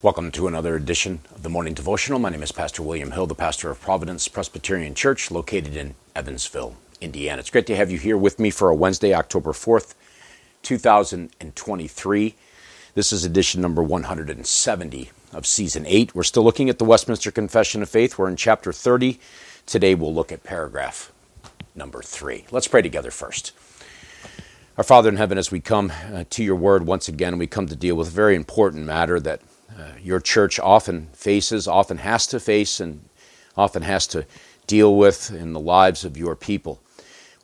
Welcome to another edition of the Morning Devotional. My name is Pastor William Hill, the pastor of Providence Presbyterian Church, located in Evansville, Indiana. It's great to have you here with me for a Wednesday, October 4th, 2023. This is edition number 170 of season 8. We're still looking at the Westminster Confession of Faith. We're in chapter 30. Today we'll look at paragraph number 3. Let's pray together first. Our Father in heaven, as we come uh, to your word once again, we come to deal with a very important matter that uh, your church often faces, often has to face, and often has to deal with in the lives of your people.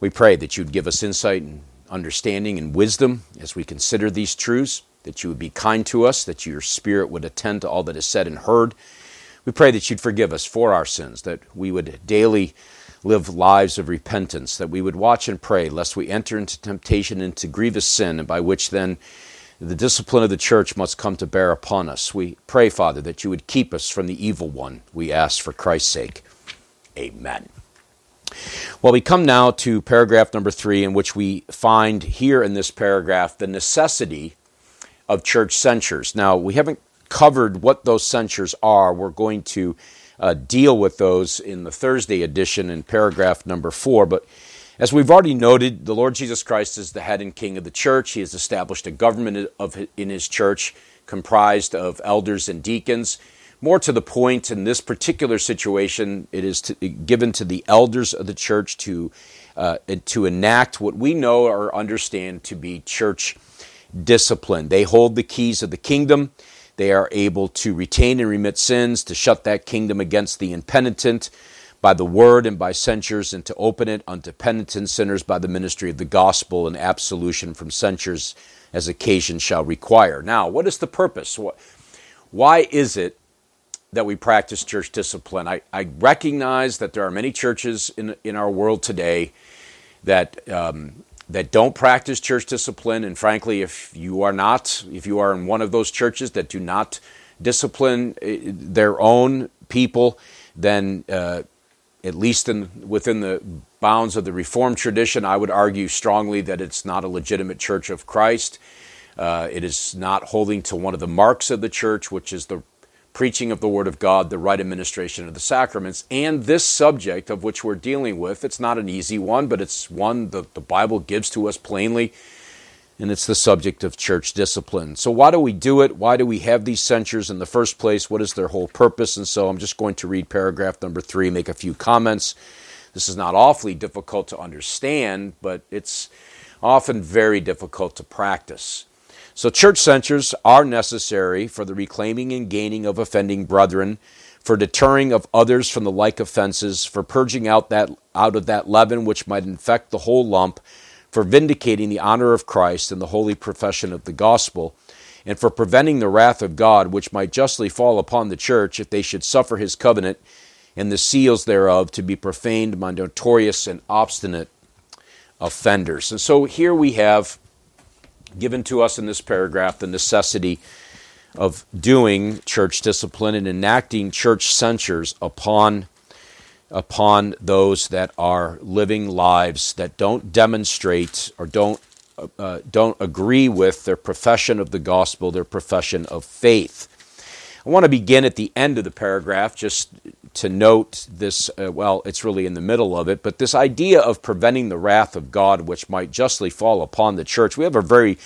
We pray that you'd give us insight and understanding and wisdom as we consider these truths, that you would be kind to us, that your Spirit would attend to all that is said and heard. We pray that you'd forgive us for our sins, that we would daily live lives of repentance, that we would watch and pray lest we enter into temptation, into grievous sin, and by which then the discipline of the church must come to bear upon us. We pray, Father, that you would keep us from the evil one. We ask for Christ's sake. Amen. Well, we come now to paragraph number three, in which we find here in this paragraph the necessity of church censures. Now, we haven't covered what those censures are. We're going to uh, deal with those in the Thursday edition in paragraph number four, but as we've already noted, the Lord Jesus Christ is the head and king of the church. He has established a government of, in his church comprised of elders and deacons. More to the point, in this particular situation, it is to, given to the elders of the church to, uh, to enact what we know or understand to be church discipline. They hold the keys of the kingdom. They are able to retain and remit sins, to shut that kingdom against the impenitent, by the word and by censures, and to open it unto penitent sinners by the ministry of the gospel and absolution from censures as occasion shall require. Now, what is the purpose? Why is it that we practice church discipline? I, I recognize that there are many churches in, in our world today that um, that don't practice church discipline, and frankly, if you are not, if you are in one of those churches that do not discipline eh, their own people, then uh, at least in, within the bounds of the Reformed tradition, I would argue strongly that it's not a legitimate church of Christ. Uh, it is not holding to one of the marks of the church, which is the preaching of the Word of God, the right administration of the sacraments, and this subject of which we're dealing with. It's not an easy one, but it's one that the Bible gives to us plainly and it's the subject of church discipline. So, why do we do it? Why do we have these censures in the first place? What is their whole purpose? And so, I'm just going to read paragraph number three, make a few comments. This is not awfully difficult to understand, but it's often very difficult to practice. So, church censures are necessary for the reclaiming and gaining of offending brethren, for deterring of others from the like offenses, for purging out that out of that leaven which might infect the whole lump for vindicating the honor of Christ and the holy profession of the gospel, and for preventing the wrath of God which might justly fall upon the church if they should suffer his covenant and the seals thereof to be profaned by notorious and obstinate offenders. And so here we have given to us in this paragraph the necessity of doing church discipline and enacting church censures upon upon those that are living lives that don't demonstrate or don't uh, don't agree with their profession of the gospel, their profession of faith. I want to begin at the end of the paragraph just to note this. Uh, well, it's really in the middle of it, but this idea of preventing the wrath of God, which might justly fall upon the church. We have a very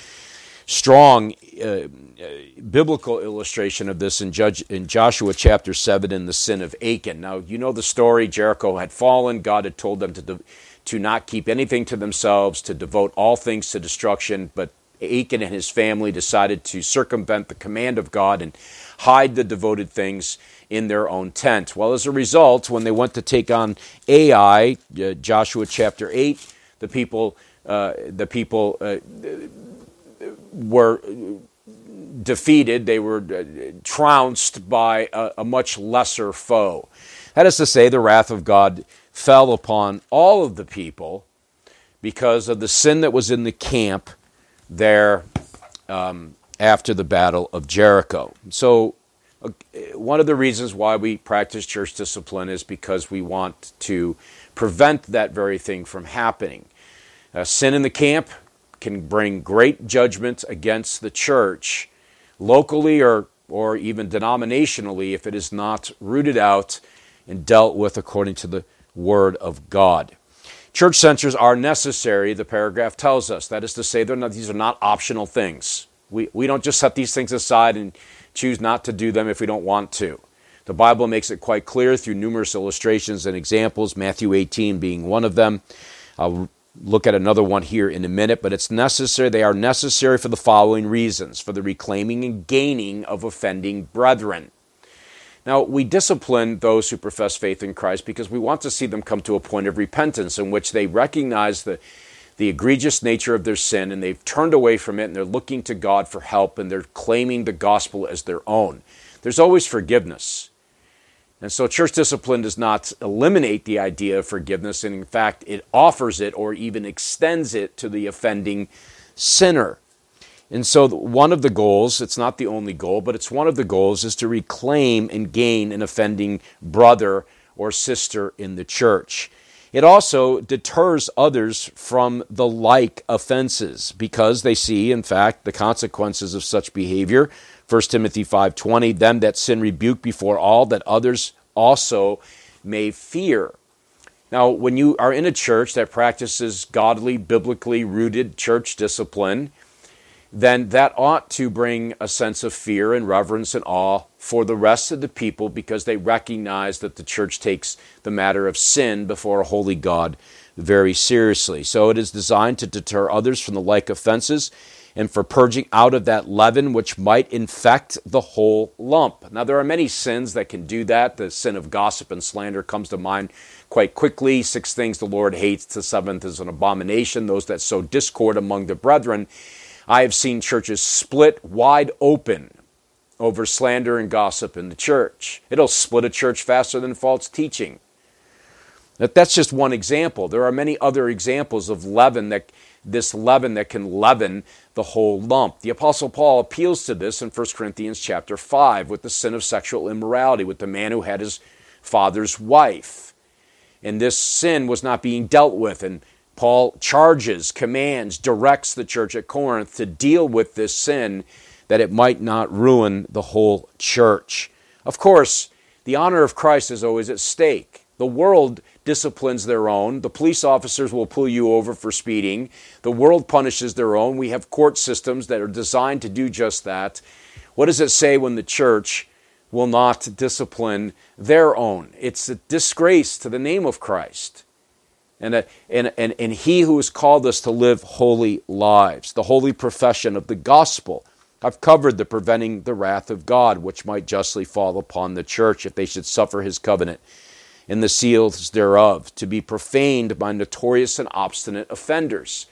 strong uh, biblical illustration of this in, Judge, in Joshua chapter 7 in the sin of Achan. Now, you know the story. Jericho had fallen. God had told them to, to not keep anything to themselves, to devote all things to destruction. But Achan and his family decided to circumvent the command of God and hide the devoted things in their own tent. Well, as a result, when they went to take on Ai, uh, Joshua chapter 8, the people, uh, the people, uh, were defeated, they were uh, trounced by a, a, much lesser foe. That is to say, the wrath of God fell upon all of the people because of the sin that was in the camp there um, after the Battle of Jericho. So, uh, one of the reasons why we practice church discipline is because we want to prevent that very thing from happening. Uh, sin in the camp can bring great judgment against the church locally or or even denominationally if it is not rooted out and dealt with according to the Word of God. Church censures are necessary, the paragraph tells us. That is to say, not, these are not optional things. We, we don't just set these things aside and choose not to do them if we don't want to. The Bible makes it quite clear through numerous illustrations and examples, Matthew 18 being one of them. I'll look at another one here in a minute, but it's necessary. They are necessary for the following reasons for the reclaiming and gaining of offending brethren. Now, we discipline those who profess faith in Christ because we want to see them come to a point of repentance in which they recognize the, the egregious nature of their sin and they've turned away from it and they're looking to God for help and they're claiming the gospel as their own. There's always forgiveness. And so church discipline does not eliminate the idea of forgiveness, and in fact, it offers it or even extends it to the offending sinner. And so, one of the goals, it's not the only goal, but it's one of the goals, is to reclaim and gain an offending brother or sister in the church. It also deters others from the like offenses because they see, in fact, the consequences of such behavior 1 Timothy 5:20 them that sin rebuke before all that others also may fear. Now, when you are in a church that practices godly, biblically rooted church discipline, then that ought to bring a sense of fear and reverence and awe for the rest of the people because they recognize that the church takes the matter of sin before a holy God very seriously. So it is designed to deter others from the like offenses and for purging out of that leaven which might infect the whole lump. Now, there are many sins that can do that. The sin of gossip and slander comes to mind quite quickly. Six things the Lord hates, the seventh is an abomination, those that sow discord among the brethren. I have seen churches split wide open over slander and gossip in the church. It'll split a church faster than false teaching. That's just one example. There are many other examples of leaven that this leaven that can leaven the whole lump. The apostle Paul appeals to this in 1 Corinthians chapter 5 with the sin of sexual immorality with the man who had his father's wife. And this sin was not being dealt with and Paul charges, commands, directs the church at Corinth to deal with this sin that it might not ruin the whole church. Of course, the honor of Christ is always at stake. The world disciplines their own. The police officers will pull you over for speeding. The world punishes their own. We have court systems that are designed to do just that. What does it say when the church will not discipline their own? It's a disgrace to the name of Christ. And, a, and, and, and he who has called us to live holy lives, the holy profession of the gospel. I've covered the preventing the wrath of God, which might justly fall upon the church if they should suffer his covenant and the seals thereof, to be profaned by notorious and obstinate offenders.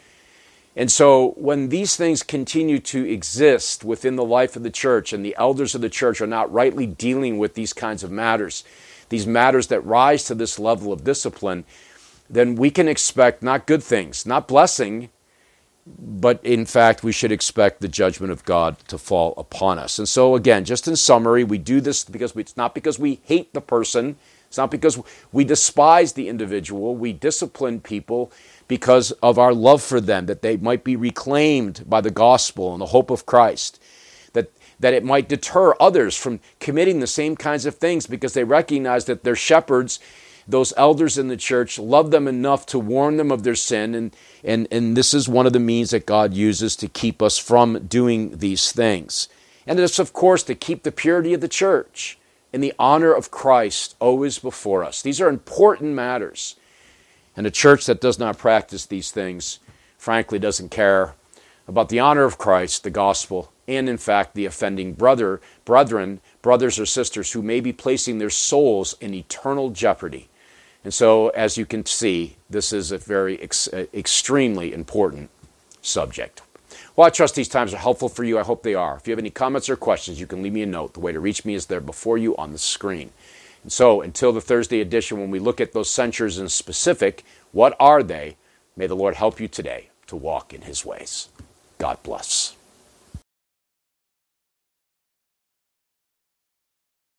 And so, when these things continue to exist within the life of the church, and the elders of the church are not rightly dealing with these kinds of matters, these matters that rise to this level of discipline, then we can expect not good things, not blessing, but in fact, we should expect the judgment of God to fall upon us. And so, again, just in summary, we do this because we, it's not because we hate the person, it's not because we despise the individual. We discipline people because of our love for them, that they might be reclaimed by the gospel and the hope of Christ. That, that it might deter others from committing the same kinds of things because they recognize that their shepherds, those elders in the church, love them enough to warn them of their sin. And, and, and this is one of the means that God uses to keep us from doing these things. And it's, of course, to keep the purity of the church and the honor of Christ always before us. These are important matters. And a church that does not practice these things, frankly, doesn't care about the honor of Christ, the gospel, and in fact, the offending brother, brethren, brothers or sisters who may be placing their souls in eternal jeopardy. And so, as you can see, this is a very ex- extremely important subject. Well, I trust these times are helpful for you. I hope they are. If you have any comments or questions, you can leave me a note. The way to reach me is there before you on the screen. And so, until the Thursday edition, when we look at those censures in specific, what are they? May the Lord help you today to walk in his ways. God bless.